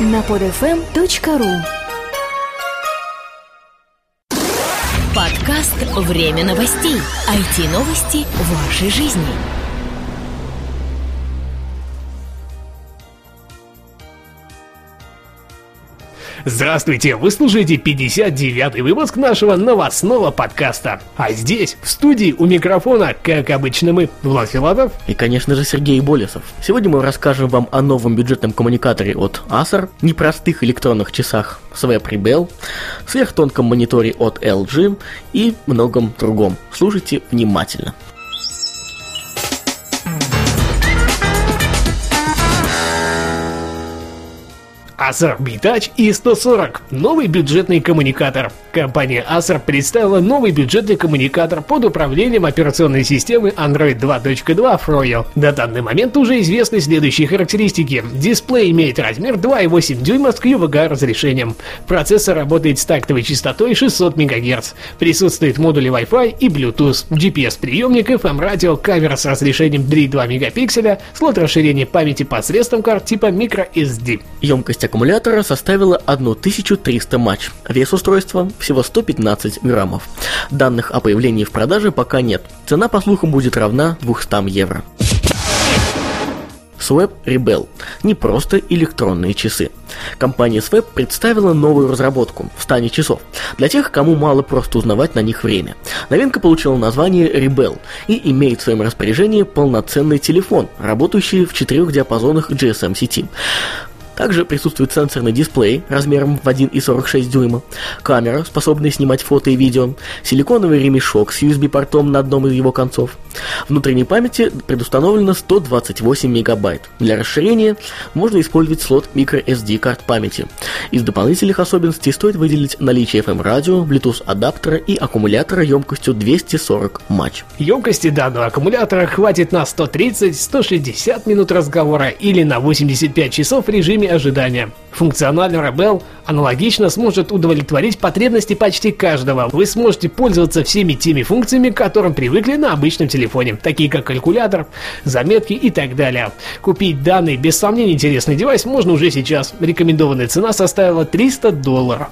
на podfm.ru Подкаст «Время новостей». IT-новости вашей жизни. Здравствуйте, вы слушаете 59-й выпуск нашего новостного подкаста. А здесь, в студии у микрофона, как обычно мы, Влад Филатов. И, конечно же, Сергей Болесов. Сегодня мы расскажем вам о новом бюджетном коммуникаторе от Acer, непростых электронных часах Swap Rebel, сверхтонком мониторе от LG и многом другом. Слушайте внимательно. Acer B-Touch E140 – новый бюджетный коммуникатор. Компания Acer представила новый бюджетный коммуникатор под управлением операционной системы Android 2.2 Froyo. На данный момент уже известны следующие характеристики. Дисплей имеет размер 2,8 дюйма с QVGA разрешением. Процессор работает с тактовой частотой 600 МГц. Присутствует модули Wi-Fi и Bluetooth, GPS-приемник, FM-радио, камера с разрешением 3,2 мегапикселя, слот расширения памяти посредством карт типа microSD. Емкость аккумулятора составила 1300 матч. Вес устройства всего 115 граммов. Данных о появлении в продаже пока нет. Цена, по слухам, будет равна 200 евро. Swap Rebel – не просто электронные часы. Компания Swap представила новую разработку в стане часов для тех, кому мало просто узнавать на них время. Новинка получила название Rebel и имеет в своем распоряжении полноценный телефон, работающий в четырех диапазонах GSM сети. Также присутствует сенсорный дисплей размером в 1,46 дюйма, камера, способная снимать фото и видео, силиконовый ремешок с USB-портом на одном из его концов. Внутренней памяти предустановлено 128 мегабайт. Для расширения можно использовать слот microSD карт памяти. Из дополнительных особенностей стоит выделить наличие FM-радио, Bluetooth адаптера и аккумулятора емкостью 240 матч. Емкости данного аккумулятора хватит на 130-160 минут разговора или на 85 часов в режиме ожидания. Функциональный Rebel аналогично сможет удовлетворить потребности почти каждого. Вы сможете пользоваться всеми теми функциями, к которым привыкли на обычном телефоне, такие как калькулятор, заметки и так далее. Купить данный без сомнения интересный девайс можно уже сейчас. Рекомендованная цена составила 300 долларов.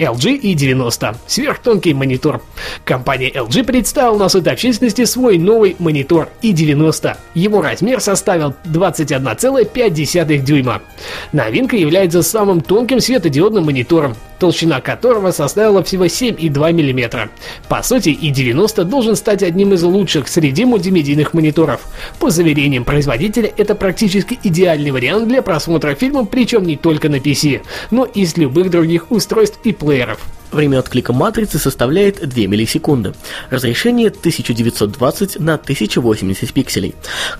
LG E90. Сверхтонкий монитор. Компания LG представила на суд общественности свой новый монитор E90. Его размер составил 21,5 дюйма. Новинка является самым тонким светодиодным монитором, толщина которого составила всего 7,2 мм. По сути, E90 должен стать одним из лучших среди мультимедийных мониторов. По заверениям производителя, это практически идеальный вариант для просмотра фильмов, причем не только на PC, но и с любых других устройств и плееров. Время отклика матрицы составляет 2 миллисекунды. Разрешение 1920 на 1080 пикселей.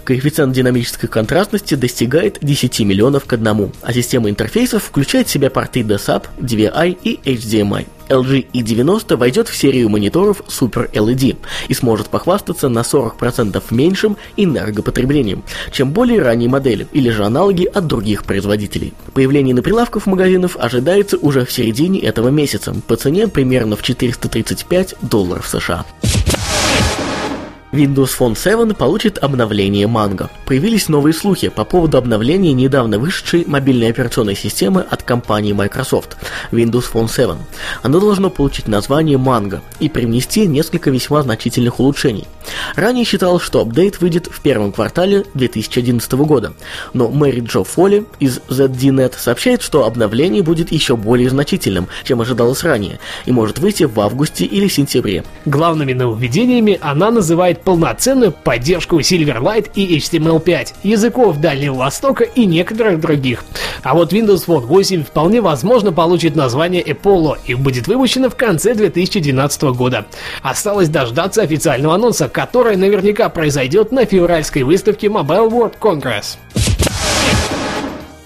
Коэффициент динамической контрастности достигает 10 миллионов к одному, а система интерфейсов включает в себя порты DSAP, DVI и HDMI. LG E90 войдет в серию мониторов Super LED и сможет похвастаться на 40% меньшим энергопотреблением, чем более ранние модели или же аналоги от других производителей. Появление на прилавках магазинов ожидается уже в середине этого месяца по цене примерно в 435 долларов США. Windows Phone 7 получит обновление Mango. Появились новые слухи по поводу обновления недавно вышедшей мобильной операционной системы от компании Microsoft Windows Phone 7. Оно должно получить название Mango и привнести несколько весьма значительных улучшений. Ранее считалось, что апдейт выйдет в первом квартале 2011 года, но Мэри Джо Фолли из ZDNet сообщает, что обновление будет еще более значительным, чем ожидалось ранее, и может выйти в августе или сентябре. Главными нововведениями она называет полноценную поддержку Silverlight и HTML5, языков Дальнего Востока и некоторых других. А вот Windows Phone 8 вполне возможно получит название Apollo и будет выпущено в конце 2012 года. Осталось дождаться официального анонса, который наверняка произойдет на февральской выставке Mobile World Congress.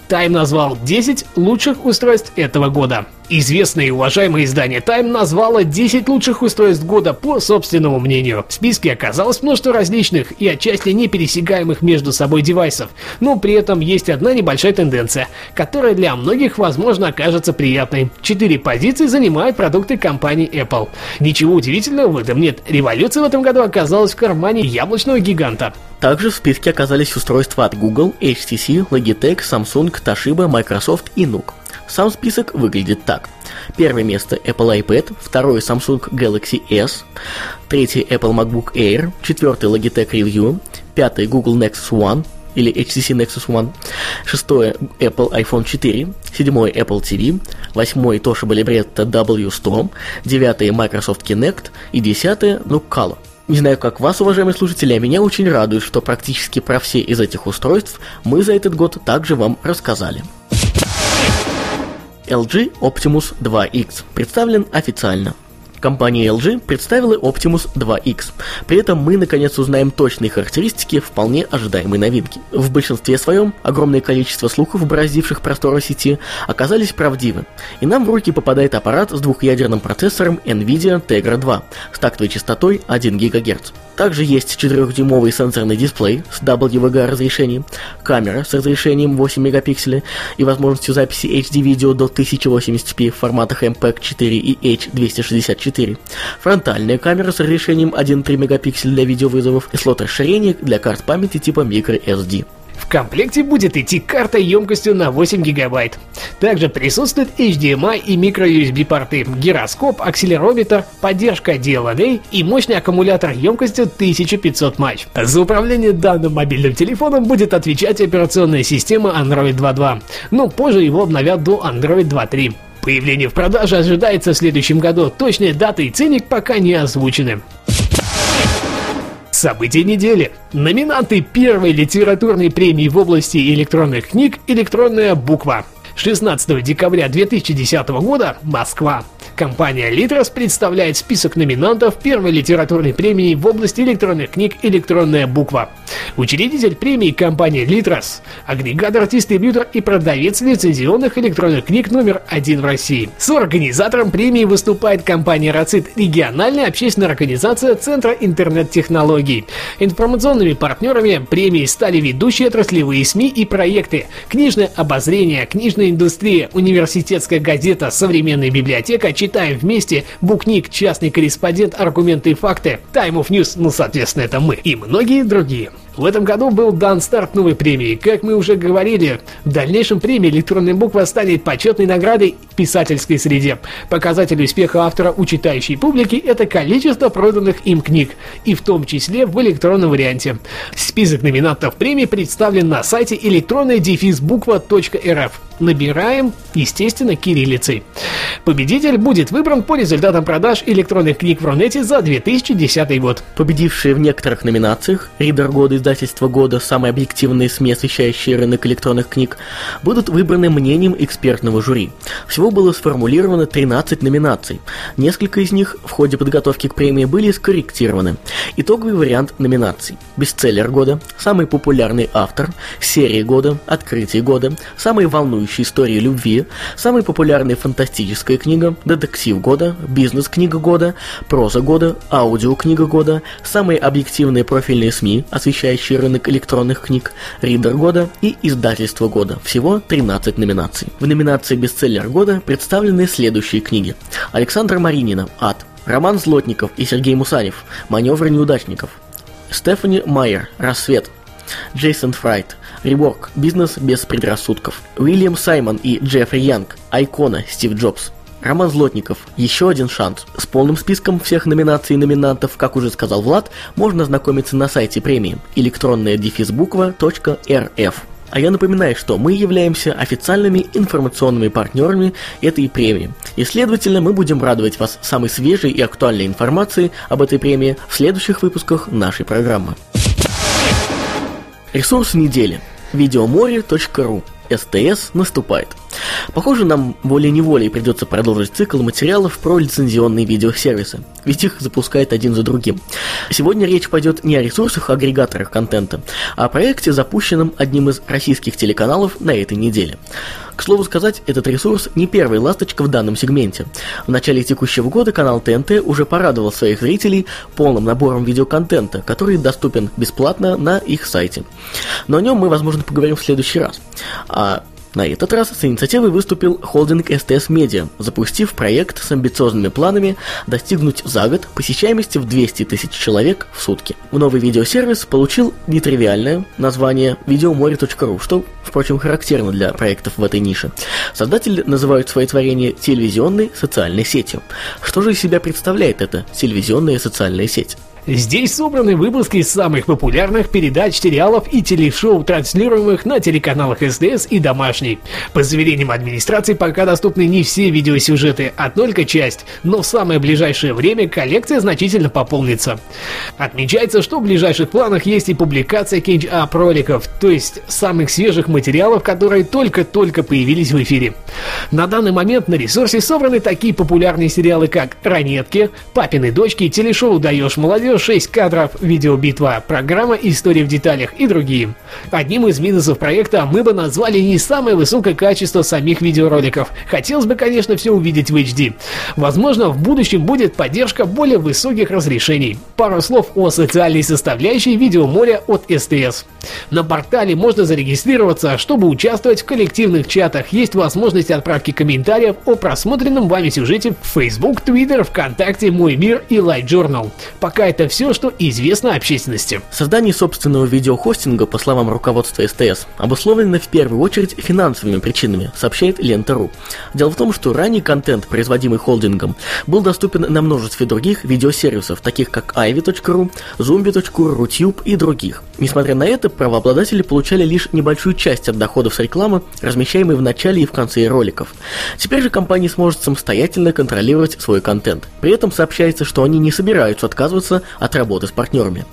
Time назвал 10 лучших устройств этого года. Известное и уважаемое издание Time назвало 10 лучших устройств года по собственному мнению. В списке оказалось множество различных и отчасти не пересекаемых между собой девайсов, но при этом есть одна небольшая тенденция, которая для многих, возможно, окажется приятной. Четыре позиции занимают продукты компании Apple. Ничего удивительного в этом нет, революция в этом году оказалась в кармане яблочного гиганта. Также в списке оказались устройства от Google, HTC, Logitech, Samsung, Toshiba, Microsoft и Nook. Сам список выглядит так. Первое место Apple iPad, второе Samsung Galaxy S, третье Apple MacBook Air, четвертый Logitech Review, пятый Google Nexus One, или HTC Nexus One, шестое Apple iPhone 4, седьмое Apple TV, восьмой Toshiba Libretto W100, девятое Microsoft Kinect и десятое Color. Не знаю, как вас, уважаемые слушатели, а меня очень радует, что практически про все из этих устройств мы за этот год также вам рассказали. LG Optimus 2X представлен официально. Компания LG представила Optimus 2X. При этом мы наконец узнаем точные характеристики вполне ожидаемой новинки. В большинстве своем огромное количество слухов, бороздивших просторы сети, оказались правдивы. И нам в руки попадает аппарат с двухъядерным процессором NVIDIA Tegra 2 с тактовой частотой 1 ГГц. Также есть 4-дюймовый сенсорный дисплей с WVGA разрешением, камера с разрешением 8 мегапикселей и возможностью записи HD-видео до 1080p в форматах MPEG 4 и H264, фронтальная камера с разрешением 1,3 мегапикселя для видеовызовов и слот расширения для карт памяти типа microSD. В комплекте будет идти карта емкостью на 8 гигабайт. Также присутствует HDMI и microUSB порты, гироскоп, акселерометр, поддержка DLNA и мощный аккумулятор емкостью 1500 матч. За управление данным мобильным телефоном будет отвечать операционная система Android 2.2, но позже его обновят до Android 2.3. Появление в продаже ожидается в следующем году, точные даты и ценник пока не озвучены. События недели. Номинанты первой литературной премии в области электронных книг «Электронная буква». 16 декабря 2010 года Москва. Компания Litres представляет список номинантов первой литературной премии в области электронных книг «Электронная буква». Учредитель премии компания Litres, агрегатор, дистрибьютор и продавец лицензионных электронных книг номер один в России. С организатором премии выступает компания Рацит, региональная общественная организация Центра интернет-технологий. Информационными партнерами премии стали ведущие отраслевые СМИ и проекты, книжное обозрение, книжная индустрия, университетская газета, современная библиотека, читаем вместе, букник, частный корреспондент, аргументы и факты, Time of News, ну соответственно это мы, и многие другие. В этом году был дан старт новой премии. Как мы уже говорили, в дальнейшем премия «Электронная буква» станет почетной наградой в писательской среде. Показатель успеха автора у читающей публики – это количество проданных им книг, и в том числе в электронном варианте. Список номинантов премии представлен на сайте электронная буква.рф. Набираем, естественно, кириллицей. Победитель будет выбран по результатам продаж электронных книг в Рунете за 2010 год. Победившие в некоторых номинациях «Ридер года» издательства года, самые объективные СМИ, освещающие рынок электронных книг, будут выбраны мнением экспертного жюри. Всего было сформулировано 13 номинаций. Несколько из них в ходе подготовки к премии были скорректированы. Итоговый вариант номинаций. Бестселлер года, самый популярный автор, серия года, открытие года, самые волнующие истории любви, самая популярная фантастическая книга, детектив года, бизнес-книга года, проза года, аудиокнига года, самые объективные профильные СМИ, освещающие освещающий рынок электронных книг, Ридер года и Издательство года. Всего 13 номинаций. В номинации Бестселлер года представлены следующие книги. Александра Маринина «Ад», Роман Злотников и Сергей Мусанев «Маневры неудачников», Стефани Майер «Рассвет», Джейсон Фрайт «Реворк. Бизнес без предрассудков», Уильям Саймон и Джеффри Янг «Айкона. Стив Джобс», Роман Злотников. Еще один шанс. С полным списком всех номинаций и номинантов, как уже сказал Влад, можно ознакомиться на сайте премии электронная дефисбуква.рф. А я напоминаю, что мы являемся официальными информационными партнерами этой премии. И следовательно, мы будем радовать вас самой свежей и актуальной информацией об этой премии в следующих выпусках нашей программы. Ресурс недели. Видеоморе.ру СТС наступает. Похоже, нам волей-неволей придется продолжить цикл материалов про лицензионные видеосервисы, ведь их запускает один за другим. Сегодня речь пойдет не о ресурсах-агрегаторах контента, а о проекте, запущенном одним из российских телеканалов на этой неделе. К слову сказать, этот ресурс не первый ласточка в данном сегменте. В начале текущего года канал ТНТ уже порадовал своих зрителей полным набором видеоконтента, который доступен бесплатно на их сайте. Но о нем мы, возможно, поговорим в следующий раз. А на этот раз с инициативой выступил холдинг СТС Медиа, запустив проект с амбициозными планами достигнуть за год посещаемости в 200 тысяч человек в сутки. Новый видеосервис получил нетривиальное название videomoре.ru, что, впрочем, характерно для проектов в этой нише. Создатели называют свои творения телевизионной социальной сетью. Что же из себя представляет эта телевизионная социальная сеть? Здесь собраны выпуски самых популярных передач, сериалов и телешоу, транслируемых на телеканалах СТС и Домашний. По заверениям администрации пока доступны не все видеосюжеты, а только часть, но в самое ближайшее время коллекция значительно пополнится. Отмечается, что в ближайших планах есть и публикация catch-up роликов, то есть самых свежих материалов, которые только-только появились в эфире. На данный момент на ресурсе собраны такие популярные сериалы, как «Ранетки», «Папины дочки», телешоу «Даешь молодежь», 6 кадров, видеобитва, программа «История в деталях» и другие. Одним из минусов проекта мы бы назвали не самое высокое качество самих видеороликов. Хотелось бы, конечно, все увидеть в HD. Возможно, в будущем будет поддержка более высоких разрешений. Пару слов о социальной составляющей видеоморя от СТС. На портале можно зарегистрироваться, чтобы участвовать в коллективных чатах. Есть возможность отправки комментариев о просмотренном вами сюжете в Facebook, Twitter, ВКонтакте, Мой Мир и Light Journal. Пока это все, что известно общественности. Создание собственного видеохостинга, по словам руководства СТС, обусловлено в первую очередь финансовыми причинами, сообщает Лента.ру. Дело в том, что ранний контент, производимый холдингом, был доступен на множестве других видеосервисов, таких как ivy.ru, zombie.ru, Rutube и других. Несмотря на это, правообладатели получали лишь небольшую часть от доходов с рекламы, размещаемой в начале и в конце роликов. Теперь же компания сможет самостоятельно контролировать свой контент. При этом сообщается, что они не собираются отказываться от работы с партнерами.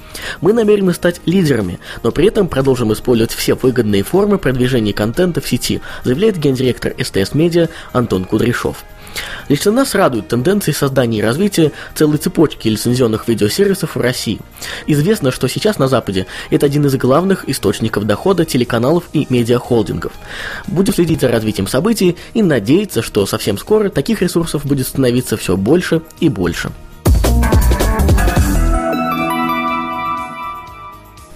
Мы намерены стать лидерами, но при этом продолжим использовать все выгодные формы продвижения контента в сети, заявляет гендиректор СТС Медиа Антон Кудряшов. Лично нас радуют тенденции создания и развития целой цепочки лицензионных видеосервисов в России. Известно, что сейчас на Западе это один из главных источников дохода телеканалов и медиахолдингов. Будем следить за развитием событий и надеяться, что совсем скоро таких ресурсов будет становиться все больше и больше.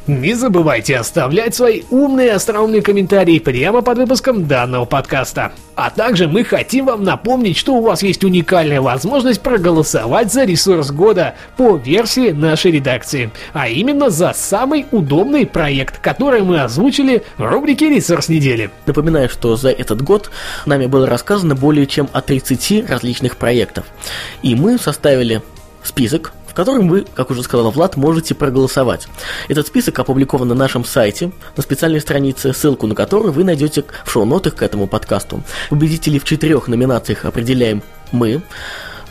Не забывайте оставлять свои умные остроумные комментарии прямо под выпуском данного подкаста. А также мы хотим вам напомнить, что у вас есть уникальная возможность проголосовать за ресурс года по версии нашей редакции. А именно за самый удобный проект, который мы озвучили в рубрике «Ресурс недели». Напоминаю, что за этот год нами было рассказано более чем о 30 различных проектов. И мы составили список котором вы, как уже сказал Влад, можете проголосовать. Этот список опубликован на нашем сайте, на специальной странице, ссылку на которую вы найдете в шоу-нотах к этому подкасту. Победителей в четырех номинациях определяем мы,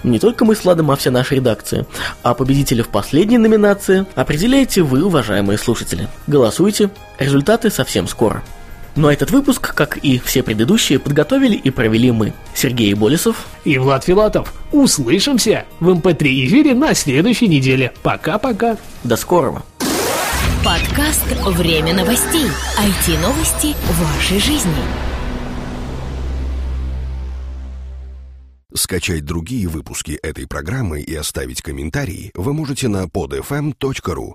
не только мы с Владом, а вся наша редакция. А победителя в последней номинации определяете вы, уважаемые слушатели. Голосуйте, результаты совсем скоро. Ну а этот выпуск, как и все предыдущие, подготовили и провели мы, Сергей Болесов и Влад Филатов. Услышимся в МП3 эм эфире на следующей неделе. Пока-пока. До скорого. Подкаст «Время новостей». IT-новости вашей жизни. Скачать другие выпуски этой программы и оставить комментарии вы можете на podfm.ru.